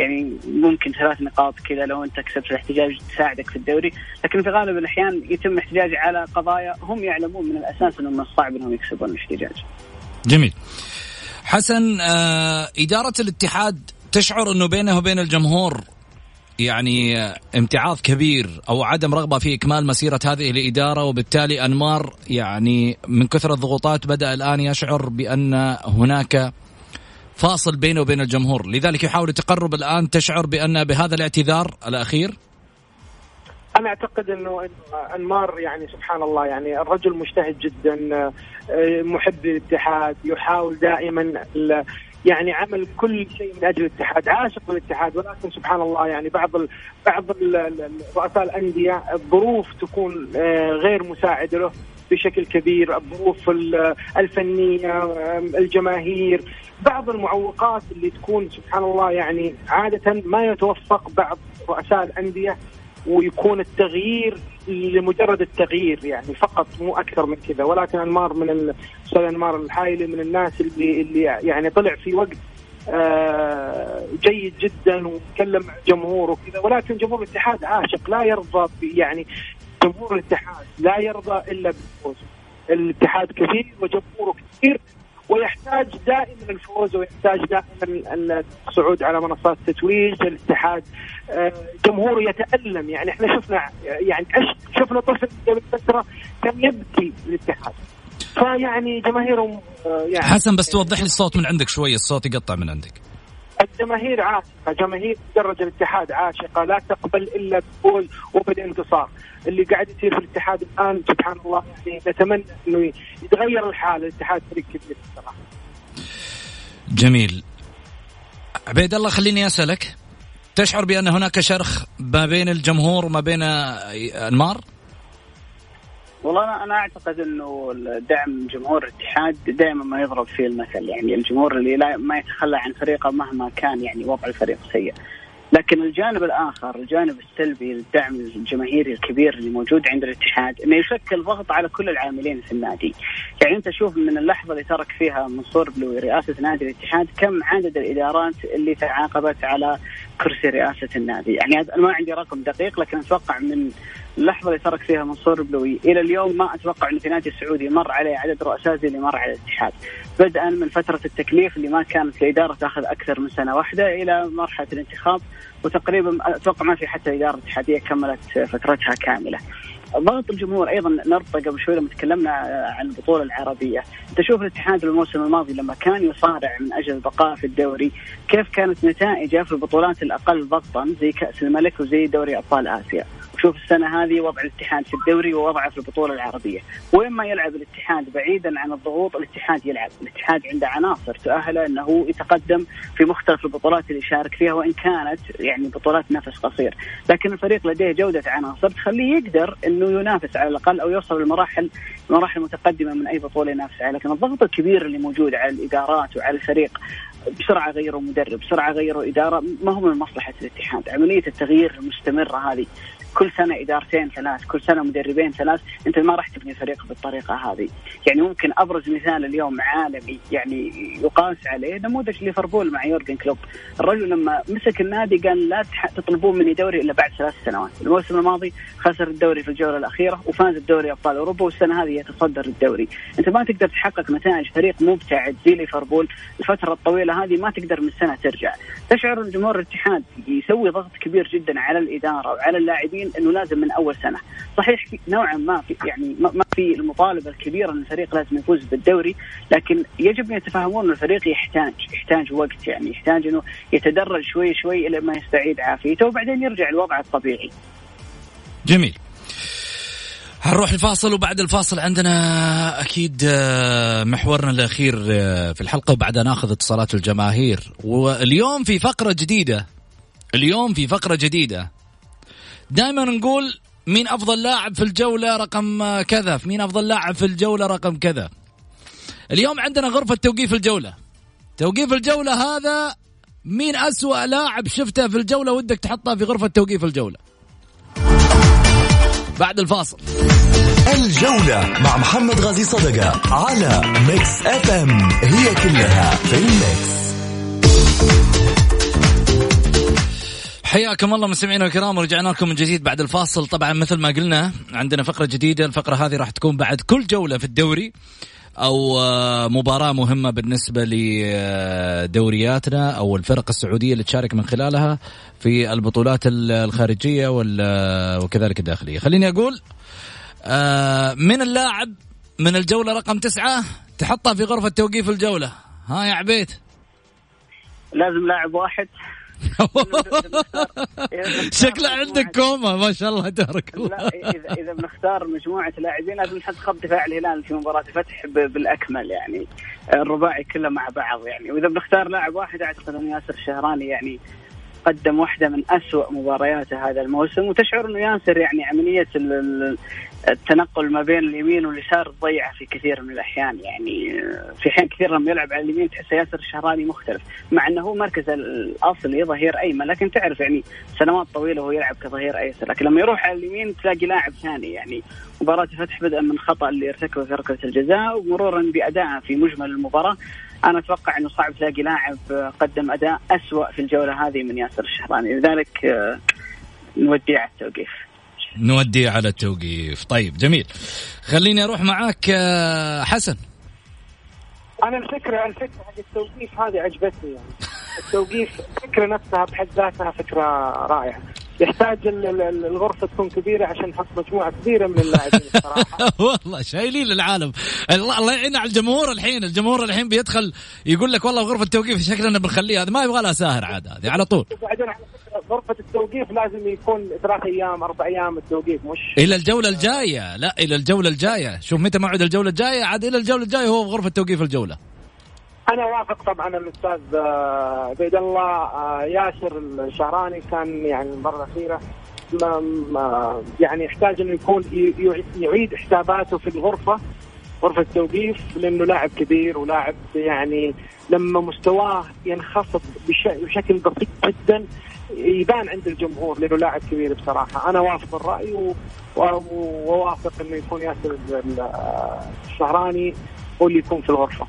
يعني ممكن ثلاث نقاط كذا لو انت كسبت الاحتجاج تساعدك في الدوري لكن في غالب الأحيان يتم احتجاج على قضايا هم يعلمون من الأساس انه من الصعب إنهم يكسبون الاحتجاج. جميل. حسن آه إدارة الاتحاد تشعر إنه بينه وبين الجمهور يعني آه، امتعاض كبير أو عدم رغبة في إكمال مسيرة هذه الإدارة وبالتالي أنمار يعني من كثر الضغوطات بدأ الآن يشعر بأن هناك فاصل بينه وبين الجمهور. لذلك يحاول التقرب الآن تشعر بأن بهذا الاعتذار الأخير؟ أنا أعتقد إنه أنمار يعني سبحان الله يعني الرجل مجتهد جدا آه، محب للاتحاد يحاول دائما يعني عمل كل شيء من أجل الاتحاد عاشق للاتحاد. ولكن سبحان الله يعني بعض ال بعض رؤساء الأندية الظروف تكون آه، غير مساعدة له بشكل كبير. الظروف الفنية الجماهير بعض المعوقات اللي تكون سبحان الله يعني عادة ما يتوفق بعض رؤساء الأندية ويكون التغيير لمجرد التغيير يعني فقط مو أكثر من كذا. ولكن أنمار من الاستاذ أنمار الحايلي من الناس اللي اللي يعني طلع في وقت آه جيد جدا وتكلم مع الجمهور وكذا. ولكن جمهور الاتحاد عاشق لا يرضى يعني جمهور الاتحاد لا يرضى إلا بالفوز الاتحاد كثير وجمهوره كثير ويحتاج دائما الفوز ويحتاج دائما الصعود على منصات التتويج الاتحاد. آه، جمهوره يتألم. يعني إحنا شفنا يعني شفنا طفل قبل فترة كان يبكي الاتحاد فيعني جماهيرهم آه، يعني حسن بس توضح لي الصوت من عندك شوية الصوت يقطع من عندك. الجماهير عاشقة جماهير مدرج الاتحاد عاشقة لا تقبل إلا بالفوز وبالانتصار. اللي قاعد يصير في الاتحاد الآن سبحان الله يعني نتمنى إنه يتغير الحال الاتحاد فريق كبير بصراحه جميل. عبيد الله خليني أسألك تشعر بأن هناك شرخ ما بين الجمهور وما بين انمار؟ والله أنا أنا أعتقد إنه دعم جمهور الاتحاد دائما ما يضرب فيه المثل يعني الجمهور اللي لا ما يتخلى عن فريقه مهما كان يعني وضع الفريق سيء. لكن الجانب الآخر الجانب السلبي للدعم الجماهيري الكبير اللي موجود عند الاتحاد إنه يشكل ضغط على كل العاملين في النادي. يعني أنت شوف من اللحظة اللي ترك فيها منصور بلوي رئاسة نادي الاتحاد كم عدد الإدارات اللي تعاقبت على كرسي رئاسة النادي يعني أنا ما عندي رقم دقيق لكن أتوقع من اللحظة اللي ترك فيها منصور بلوي إلى اليوم ما أتوقع انه في نادي سعودي مر عليه عدد رؤساء زي اللي مر على الاتحاد بدءا من فترة التكليف اللي ما كانت الاداره تأخذ أكثر من سنة واحدة إلى مرحلة الانتخاب وتقريبا أتوقع ما في حتى إدارة اتحادية كملت فترتها كاملة. ضغط الجمهور أيضا نربطه قبل شوي لما تكلمنا عن البطولة العربية، تشوف الاتحاد الموسم الماضي لما كان يصارع من أجل البقاء في الدوري، كيف كانت نتائجه في البطولات الأقل ضغطا زي كأس الملك وزي دوري أبطال آسيا. شوف السنة هذه وضع الاتحاد في الدوري ووضعه في البطولة العربية، وين ما يلعب الاتحاد بعيدا عن الضغوط الاتحاد يلعب، الاتحاد عنده عناصر تؤهله إنه يتقدم في مختلف البطولات اللي يشارك فيها وإن كانت يعني بطولات نفس قصير، لكن الفريق لديه جودة عناصر تخليه يقدر إنه ينافس على الأقل أو يوصل للمراحل مراحل متقدمه من أي بطولة ينافس عليها، لكن الضغط الكبير اللي موجود على الإدارات وعلى الفريق بسرعة غيروا مدرب، بسرعة غيروا إدارة، ما هو من مصلحة الاتحاد، عملية التغيير المستمرة هذه كل سنة إدارتين ثلاث كل سنة مدربين ثلاث أنت ما راح تبني فريق بالطريقة هذه. يعني ممكن أبرز مثال اليوم عالمي يعني يقاس عليه نموذج ليفربول مع يورجن كلوب. الرجل لما مسك النادي قال لا تطلبون مني دوري إلا بعد ثلاث سنوات. الموسم الماضي خسر الدوري في الجولة الأخيرة وفاز بدوري أبطال أوروبا والسنة هذه يتصدر الدوري. أنت ما تقدر تحقق نتائج فريق مبتعد زي ليفربول. الفترة الطويلة هذه ما تقدر من سنه ترجع. تشعر الجمهور الاتحاد يسوي ضغط كبير جدا على الإدارة وعلى اللاعبين اللاعبين إنه لازم من أول سنة، صحيح نوعا ما في يعني ما في المطالبة الكبيرة إن الفريق لازم يفوز بالدوري، لكن يجب أن يتفهمون إن الفريق يحتاج يحتاج وقت يعني يحتاج إنه يتدرج شوي شوي إلى ما يستعيد عافيته وبعدين يرجع الوضع الطبيعي. جميل. هنروح الفاصل وبعد الفاصل عندنا أكيد آه، محورنا الأخير آه، في الحلقة وبعدها ناخذ اتصالات الجماهير واليوم في فقرة جديدة اليوم في فقرة جديدة دائما نقول مين أفضل لاعب في الجولة رقم كذا مين أفضل لاعب في الجولة رقم كذا. اليوم عندنا غرفة توقيف الجولة. توقيف الجولة هذا مين أسوأ لاعب شفته في الجولة ودك تحطه في غرفة توقيف الجولة. بعد الفاصل. الجولة مع محمد غازي صدقة على ميكس أف أم. هي كلها في الميكس. حياكم الله مستمعينا الكرام ورجعنا لكم من جديد بعد الفاصل. طبعا مثل ما قلنا عندنا فقرة جديدة الفقرة هذه راح تكون بعد كل جولة في الدوري أو آه، مباراة مهمة بالنسبة لدورياتنا أو الفرق السعودية اللي تشارك من خلالها في البطولات الخارجية وكذلك الداخلية. خليني أقول آه، من اللاعب من الجولة رقم تسعة تحطها في غرفة توقيف الجولة؟ ها يا عبيد. لازم لاعب واحد. [laughs] شكله عندك كوما ما شاء الله تبارك الله. لا اذا إذا بنختار مجموعة لاعبين لازم نحط خط دفاع الهلال في مباراة الفتح بالأكمل يعني الرباعي كله مع بعض يعني. وإذا بنختار لاعب واحد أعتقد أن ياسر الشهراني يعني قدم واحدة من أسوأ مبارياته هذا الموسم وتشعر أنه ياسر يعني عملية التنقل ما بين اليمين واليسار ضيعه في كثير من الأحيان يعني في حين كثير لما يلعب على اليمين تحس ياسر الشهراني مختلف مع إنه هو مركز الأصلي ظهير أيمن لكن تعرف يعني سنوات طويلة وهو يلعب كظهير أيسر لكن لما يروح على اليمين تلاقي لاعب ثاني يعني مباراة الفتح بدأ من خطأ اللي ارتكبه في ركلة الجزاء ومرورا بأدائه في مجمل المباراة. أنا أتوقع أنه صعب تلاقي لاعب قدم أداء أسوأ في الجولة هذه من ياسر الشهراني. لذلك آه، نوديه على التوقيف. نودي على التوقيف. طيب جميل. خليني أروح معاك آه، حسن. أنا الفكرة الفكرة حق التوقيف هذه عجبتني يعني. التوقيف الفكرة نفسها بحد ذاتها فكرة رائعة. يحتاج الغرفة تكون كبيرة عشان نحط مجموعة كبيرة من اللاعبين الصراحه [laughs] والله شايلين العالم. الله الله يعين على الجمهور الحين. الجمهور الحين بيدخل يقول لك والله غرفة التوقيف شكلنا بنخليها. هذا ما يبغى لها ساهر عاد هذه على طول. وبعدين على غرفة التوقيف لازم يكون ثلاث أيام أربع أيام التوقيف مش إلى الجولة الجاية. لا إلى الجولة الجاية. شوف متى موعد الجولة الجاية. عاد إلى الجولة الجاية هو في غرفة توقيف الجولة. أنا وافق طبعا الأستاذ آه، بيد الله آه، ياسر الشهراني كان يعني المرة الأخيرة يعني يحتاج إنه يكون يعيد حساباته في الغرفة غرفة التوقيف لأنه لاعب كبير ولاعب يعني لما مستواه ينخفض بشكل بسيط جدا يبان عند الجمهور لأنه لاعب كبير بصراحة. أنا وافق الراي ووافق إنه يكون ياسر الشهراني هو اللي يكون في الغرفة.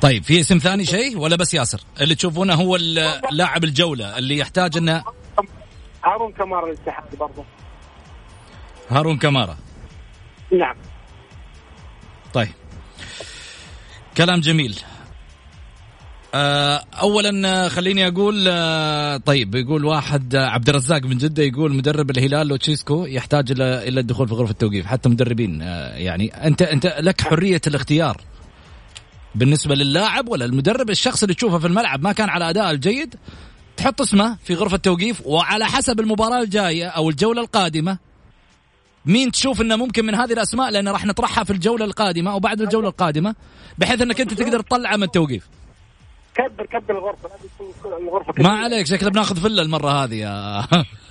طيب في اسم ثاني شيء ولا بس ياسر؟ اللي تشوفونه هو اللاعب الجولة اللي يحتاج انه هارون كمارا الاتحاد برضه. هارون كمارا. نعم. طيب. كلام جميل. آه، اولا خليني أقول آه، طيب يقول واحد آه، عبد الرزاق من جدة يقول مدرب الهلال لوتشيسكو يحتاج إلى إلى الدخول في غرفة التوقيف حتى مدربين يعني انت أنت لك حرية الاختيار. بالنسبة للاعب ولا المدرب الشخص اللي تشوفه في الملعب ما كان على أداء الجيد تحط اسمه في غرفة التوقيف وعلى حسب المباراة الجاية أو الجولة القادمة. مين تشوف إنه ممكن من هذه الأسماء؟ لأن راح نطرحها في الجولة القادمة أو بعد الجولة القادمة بحيث إنك أنت تقدر تطلعه من التوقيف. كبر كبر الغرفة الغرفة ما عليك شكله بناخذ فله المرة هذه يا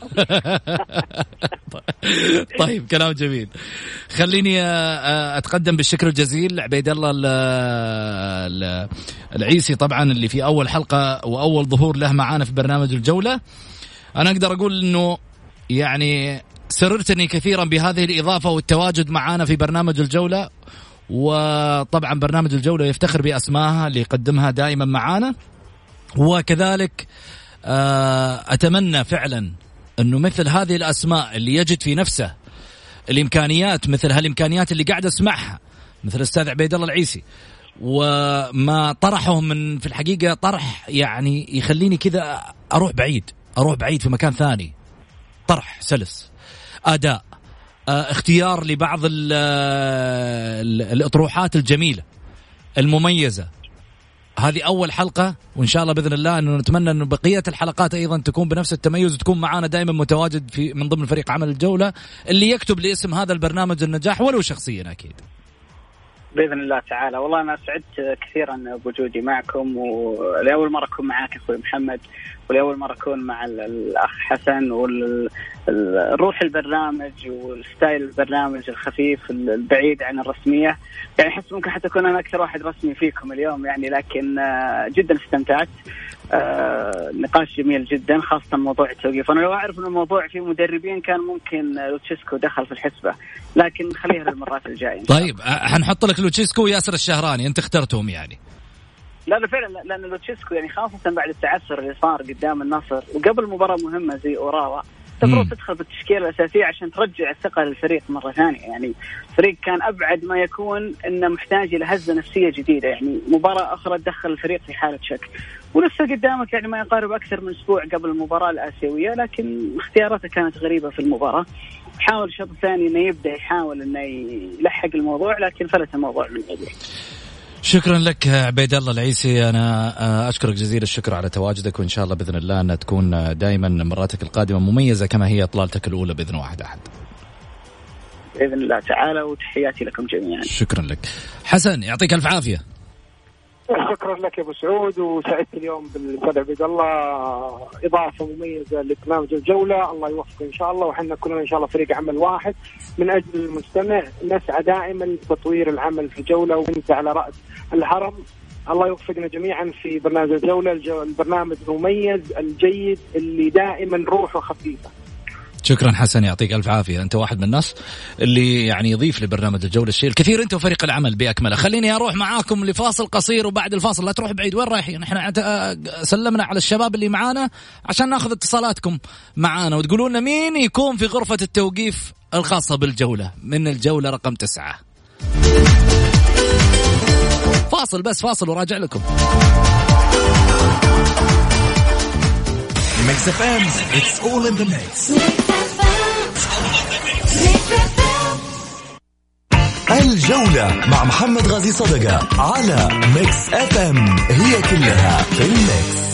[laughs] طيب كلام جميل. خليني أتقدم بالشكر الجزيل لعبيد الله العيسي طبعا اللي في أول حلقة وأول ظهور له معانا في برنامج الجولة. أنا أقدر أقول إنه يعني سررتني كثيرا بهذه الإضافة والتواجد معانا في برنامج الجولة. وطبعا برنامج الجولة يفتخر باسمائها اللي يقدمها دائما معانا. وكذلك آه، أتمنى فعلا أنه مثل هذه الأسماء اللي يجد في نفسه الإمكانيات مثل هالإمكانيات اللي قاعد أسمعها مثل الاستاذ عبيد الله العيسي وما طرحه من في الحقيقة طرح يعني يخليني كذا أروح بعيد أروح بعيد في مكان ثاني. طرح سلس أداء. آه، اختيار لبعض الأطروحات الجميلة المميزة. هذه أول حلقة وإن شاء الله بإذن الله إنه نتمنى إنه بقية الحلقات أيضا تكون بنفس التميز وتكون معنا دائما متواجد في من ضمن فريق عمل الجولة اللي يكتب لاسم هذا البرنامج النجاح ولو شخصيا أكيد. بإذن الله تعالى. والله أنا سعدت كثيرا بوجودي معكم ولأول مرة أكون معك أخوي محمد. ولاول مرة أكون مع الأخ حسن والروح البرنامج والستايل البرنامج الخفيف البعيد عن الرسمية. يعني أحس ممكن حتى أكون أنا أكثر واحد رسمي فيكم اليوم يعني لكن آه، جدا استمتعت. آه نقاش جميل جدا خاصة موضوع التوقيف أنا لو أعرف أن الموضوع فيه مدربين كان ممكن لوتشيسكو دخل في الحسبة لكن خليها للمرات الجاية طيب حنحط لك لوتشيسكو وياسر الشهراني أنت اخترتهم يعني. لا لا فعلا لأن لوتشيسكو يعني خاصة بعد التعثر اللي صار قدام النصر وقبل مباراة مهمة زي أوراوا المفروض تدخل بالتشكيله الأساسية عشان ترجع الثقة للفريق مرة ثانية. يعني الفريق كان أبعد ما يكون إنه محتاج إلى هزة نفسية جديدة. يعني مباراة أخرى تدخل الفريق في حالة شك. ولسه قدامك يعني ما يقارب أكثر من أسبوع قبل المباراة الآسيوية لكن اختياراته كانت غريبة في المباراة. حاول الشوط الثاني إنه يبدأ يحاول إنه يلحق الموضوع لكن فلت الموضوع من يده شكرا لك عبيد الله العيسي أنا آه، أشكرك جزيل الشكر على تواجدك وإن شاء الله بإذن الله انها تكون دائما مراتك القادمة مميزة كما هي اطلالتك الأولى بإذن واحد أحد. بإذن الله تعالى وتحياتي لكم جميعا. شكرا لك. حسن يعطيك ألف عافية. شكرا لك يا أبو سعود وسعدت اليوم بالاستاذ عبد الله. إضافة مميزة لبرنامج الجوله الله يوفقه إن شاء الله وحنا كلنا إن شاء الله فريق عمل واحد. من أجل المستمع نسعى دائما لتطوير العمل في الجوله وانت على رأس الهرم. الله يوفقنا جميعا في برنامج الجوله البرنامج المميز الجيد اللي دائما روحه خفيفة. شكرا حسن يعطيك ألف عافية. أنت واحد من الناس اللي يعني يضيف لبرنامج الجولة الشيء الكثير أنت وفريق العمل بأكمله. خليني أروح معاكم لفاصل قصير وبعد الفاصل. لا تروح بعيد. وين رايحين؟ إحنا سلمنا على الشباب اللي معانا عشان ناخذ اتصالاتكم معانا. وتقولوا لنا مين يكون في غرفة التوقيف الخاصة بالجولة. من الجولة رقم تسعة. فاصل بس فاصل وراجع لكم. Mix FM, it's all in the mix. الجولة مع محمد غازي صدقة على Mix FM هي كلها في ال mix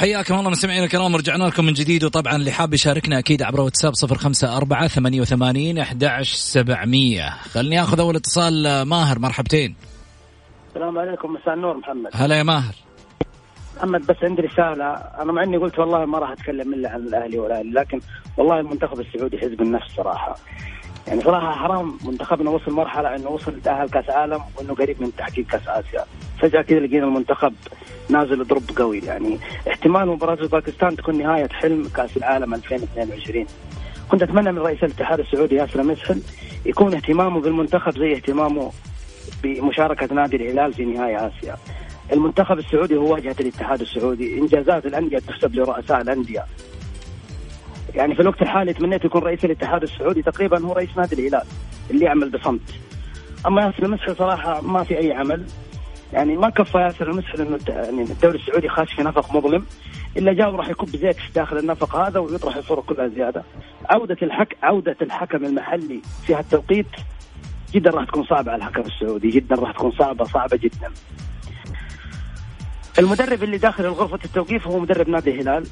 حياكم الله مستمعينا الكرام رجعنا لكم من جديد وطبعا اللي حاب يشاركنا أكيد عبر واتساب صفر خمسة أربعة ثمانية وثمانين أحد سبعمية. خلني آخذ أول اتصال ماهر مرحبتين. السلام عليكم مساء النور محمد. هلا يا ماهر. محمد بس عندي رسالة. أنا مع إني قلت والله ما راح أتكلم إلا عن الأهلي والأهلي لكن والله المنتخب السعودي حزب النفس صراحة. يعني صراحة حرام منتخبنا وصل مرحلة إنه وصل تاهل كأس عالم وإنه قريب من تحقيق كأس آسيا. فجأة كذا لقينا المنتخب نازل دروب قوي. يعني احتمال مباراة باكستان تكون نهاية حلم كأس العالم 2022 كنت أتمنى من رئيس الاتحاد السعودي ياسر مسحل يكون اهتمامه بالمنتخب زي اهتمامه بمشاركة نادي الهلال في نهايه آسيا. المنتخب السعودي هو واجهة الاتحاد السعودي. إنجازات الأندية تحسب لرؤساء الأندية. يعني في الوقت الحالي تمنيت يكون رئيس الاتحاد السعودي تقريبا هو رئيس نادي الهلال اللي يعمل بصمت. أما ياسر المسحل صراحة ما في أي عمل. يعني ما كفى ياسر المسحل انه يعني الدوري السعودي خاش في نفق مظلم. إلا جاء وراح يكب زيت داخل النفق هذا ويطرح الصورة كلها زيادة. عودة الحك عودة الحكم المحلي في هالتوقيت جدا راح تكون صعبة على الحكم السعودي. جدا راح تكون صعبة صعبة جدا. المدرب اللي داخل غرفه التوقيف هو مدرب نادي الهلال.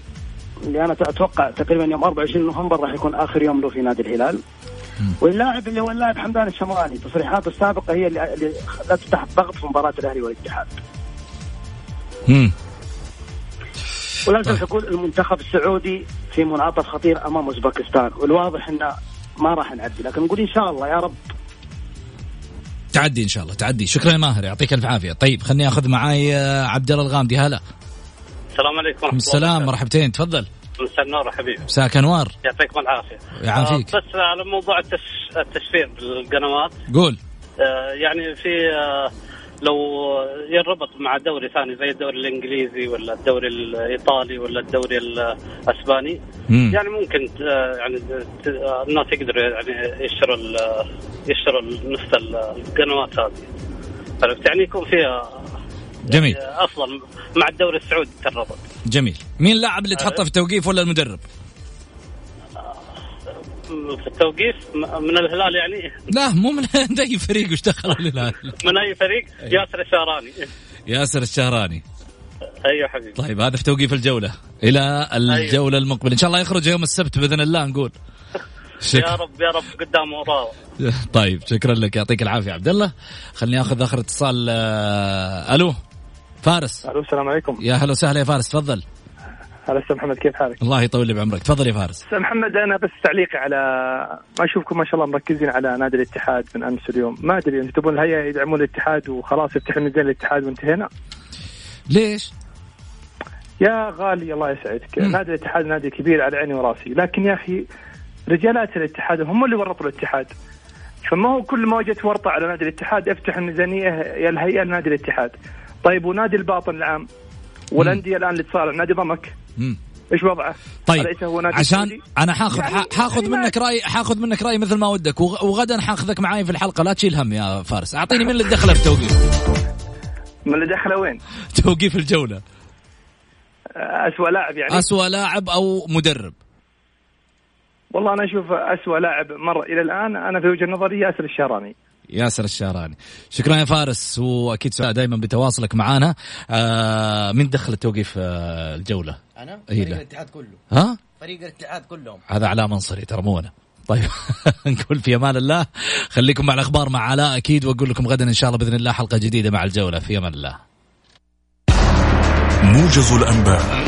اللي أنا أتوقع تقريبا يوم 24 نوفمبر راح يكون آخر يوم له في نادي الهلال. واللاعب اللي هو اللاعب حمدان الشمراني تصريحاته السابقة هي اللي, خلته تحت ضغط في مباراة الأهلي والاتحاد. امم ولازم تقول المنتخب السعودي في منعطف خطير أمام أوزبكستان. والواضح إنه ما راح نعدي لكن نقول إن شاء الله يا رب. تعدي إن شاء الله تعدي. شكرا يا ماهر يعطيك ألف عافية. طيب خليني أخذ معاي آه، عبد الله الغامدي. هلا. السلام عليكم ورحمة السلام مرحبتين تفضل. مساء النور حبيبي. مساك أنوار. يعطيكم العافية. يعافيك. آه بس على موضوع التش... التشفير بالقنوات. قول. آه يعني في آه لو يربط مع دوري ثاني زي الدوري الإنجليزي ولا الدوري الإيطالي ولا الدوري الأسباني مم. يعني ممكن يعني الناس يقدروا يعني يشتروا يشتروا نفس القنوات هذه. عرفت؟ يعني يكون فيها جميل. آه، أصلا مع الدوري السعودي تربط جميل. مين اللاعب اللي تحطه في التوقيف ولا المدرب؟ في التوقيف؟ من الهلال يعني؟ لا مو من [laughs] أي فريق وش دخل الهلال؟ من أي فريق؟ ياسر الشهراني. ياسر الشهراني. أيوه حبيبي. طيب هذا في توقيف الجولة. إلى الجولة المقبلة. إن شاء الله يخرج يوم السبت بإذن الله نقول. يا شكرا. رب يا رب قدام وراه [laughs] طيب شكرا لك. يعطيك العافية عبد الله. خليني آخذ آخر اتصال آه، ألو. فارس. ألو السلام عليكم. يا هلا وسهلا يا فارس تفضل. هلا أستاذ محمد كيف حالك؟ الله يطول لي بعمرك. تفضل يا فارس. أستاذ محمد أنا بس تعليقي على ما أشوفكم ما شاء الله مركزين على نادي الاتحاد من أمس اليوم. ما أدري أنتم تبون الهيئة يدعمون الاتحاد وخلاص يفتحون ميزان الاتحاد وانتهينا؟ ليش؟ يا غالي الله يسعدك. نادي الاتحاد نادي كبير على عيني وراسي. لكن يا أخي رجالات الاتحاد هم اللي ورطوا الاتحاد. فما هو كل ما وجدت ورطة على نادي الاتحاد أفتح الميزانية يا الهيئة لنادي الاتحاد. طيب ونادي الباطن العام والأندية الآن اللي تصارع نادي ضمك. إيش وضعه؟ طيب أليس هو نادي عشان سعودي؟ أنا حاخذ يعني- حاخذ يعني منك راي حاخذ منك رأي مثل ما ودك وغ- وغدا حاخذك معاي في الحلقة لا تشيل هم يا فارس أعطيني من اللي دخله في توقيف من اللي دخله وين؟ توقيف الجولة اسوء لاعب يعني اسوء لاعب أو مدرب والله أنا أشوف اسوء لاعب مر إلى الآن أنا في وجهة نظري ياسر الشهراني ياسر الشهراني. شكرا يا فارس وأكيد دائما بتواصلك معنا آه من دخل التوقيف آه الجولة؟ أنا؟ فريق لا. الاتحاد كله. ها؟ فريق الاتحاد كلهم. هذا علاء منصري ترى مو أنا طيب [laughs] نقول في أمان الله. خليكم مع الأخبار مع علاء أكيد وأقول لكم غدا إن شاء الله بإذن الله حلقة جديدة مع الجولة. في أمان الله. موجز الأنباء.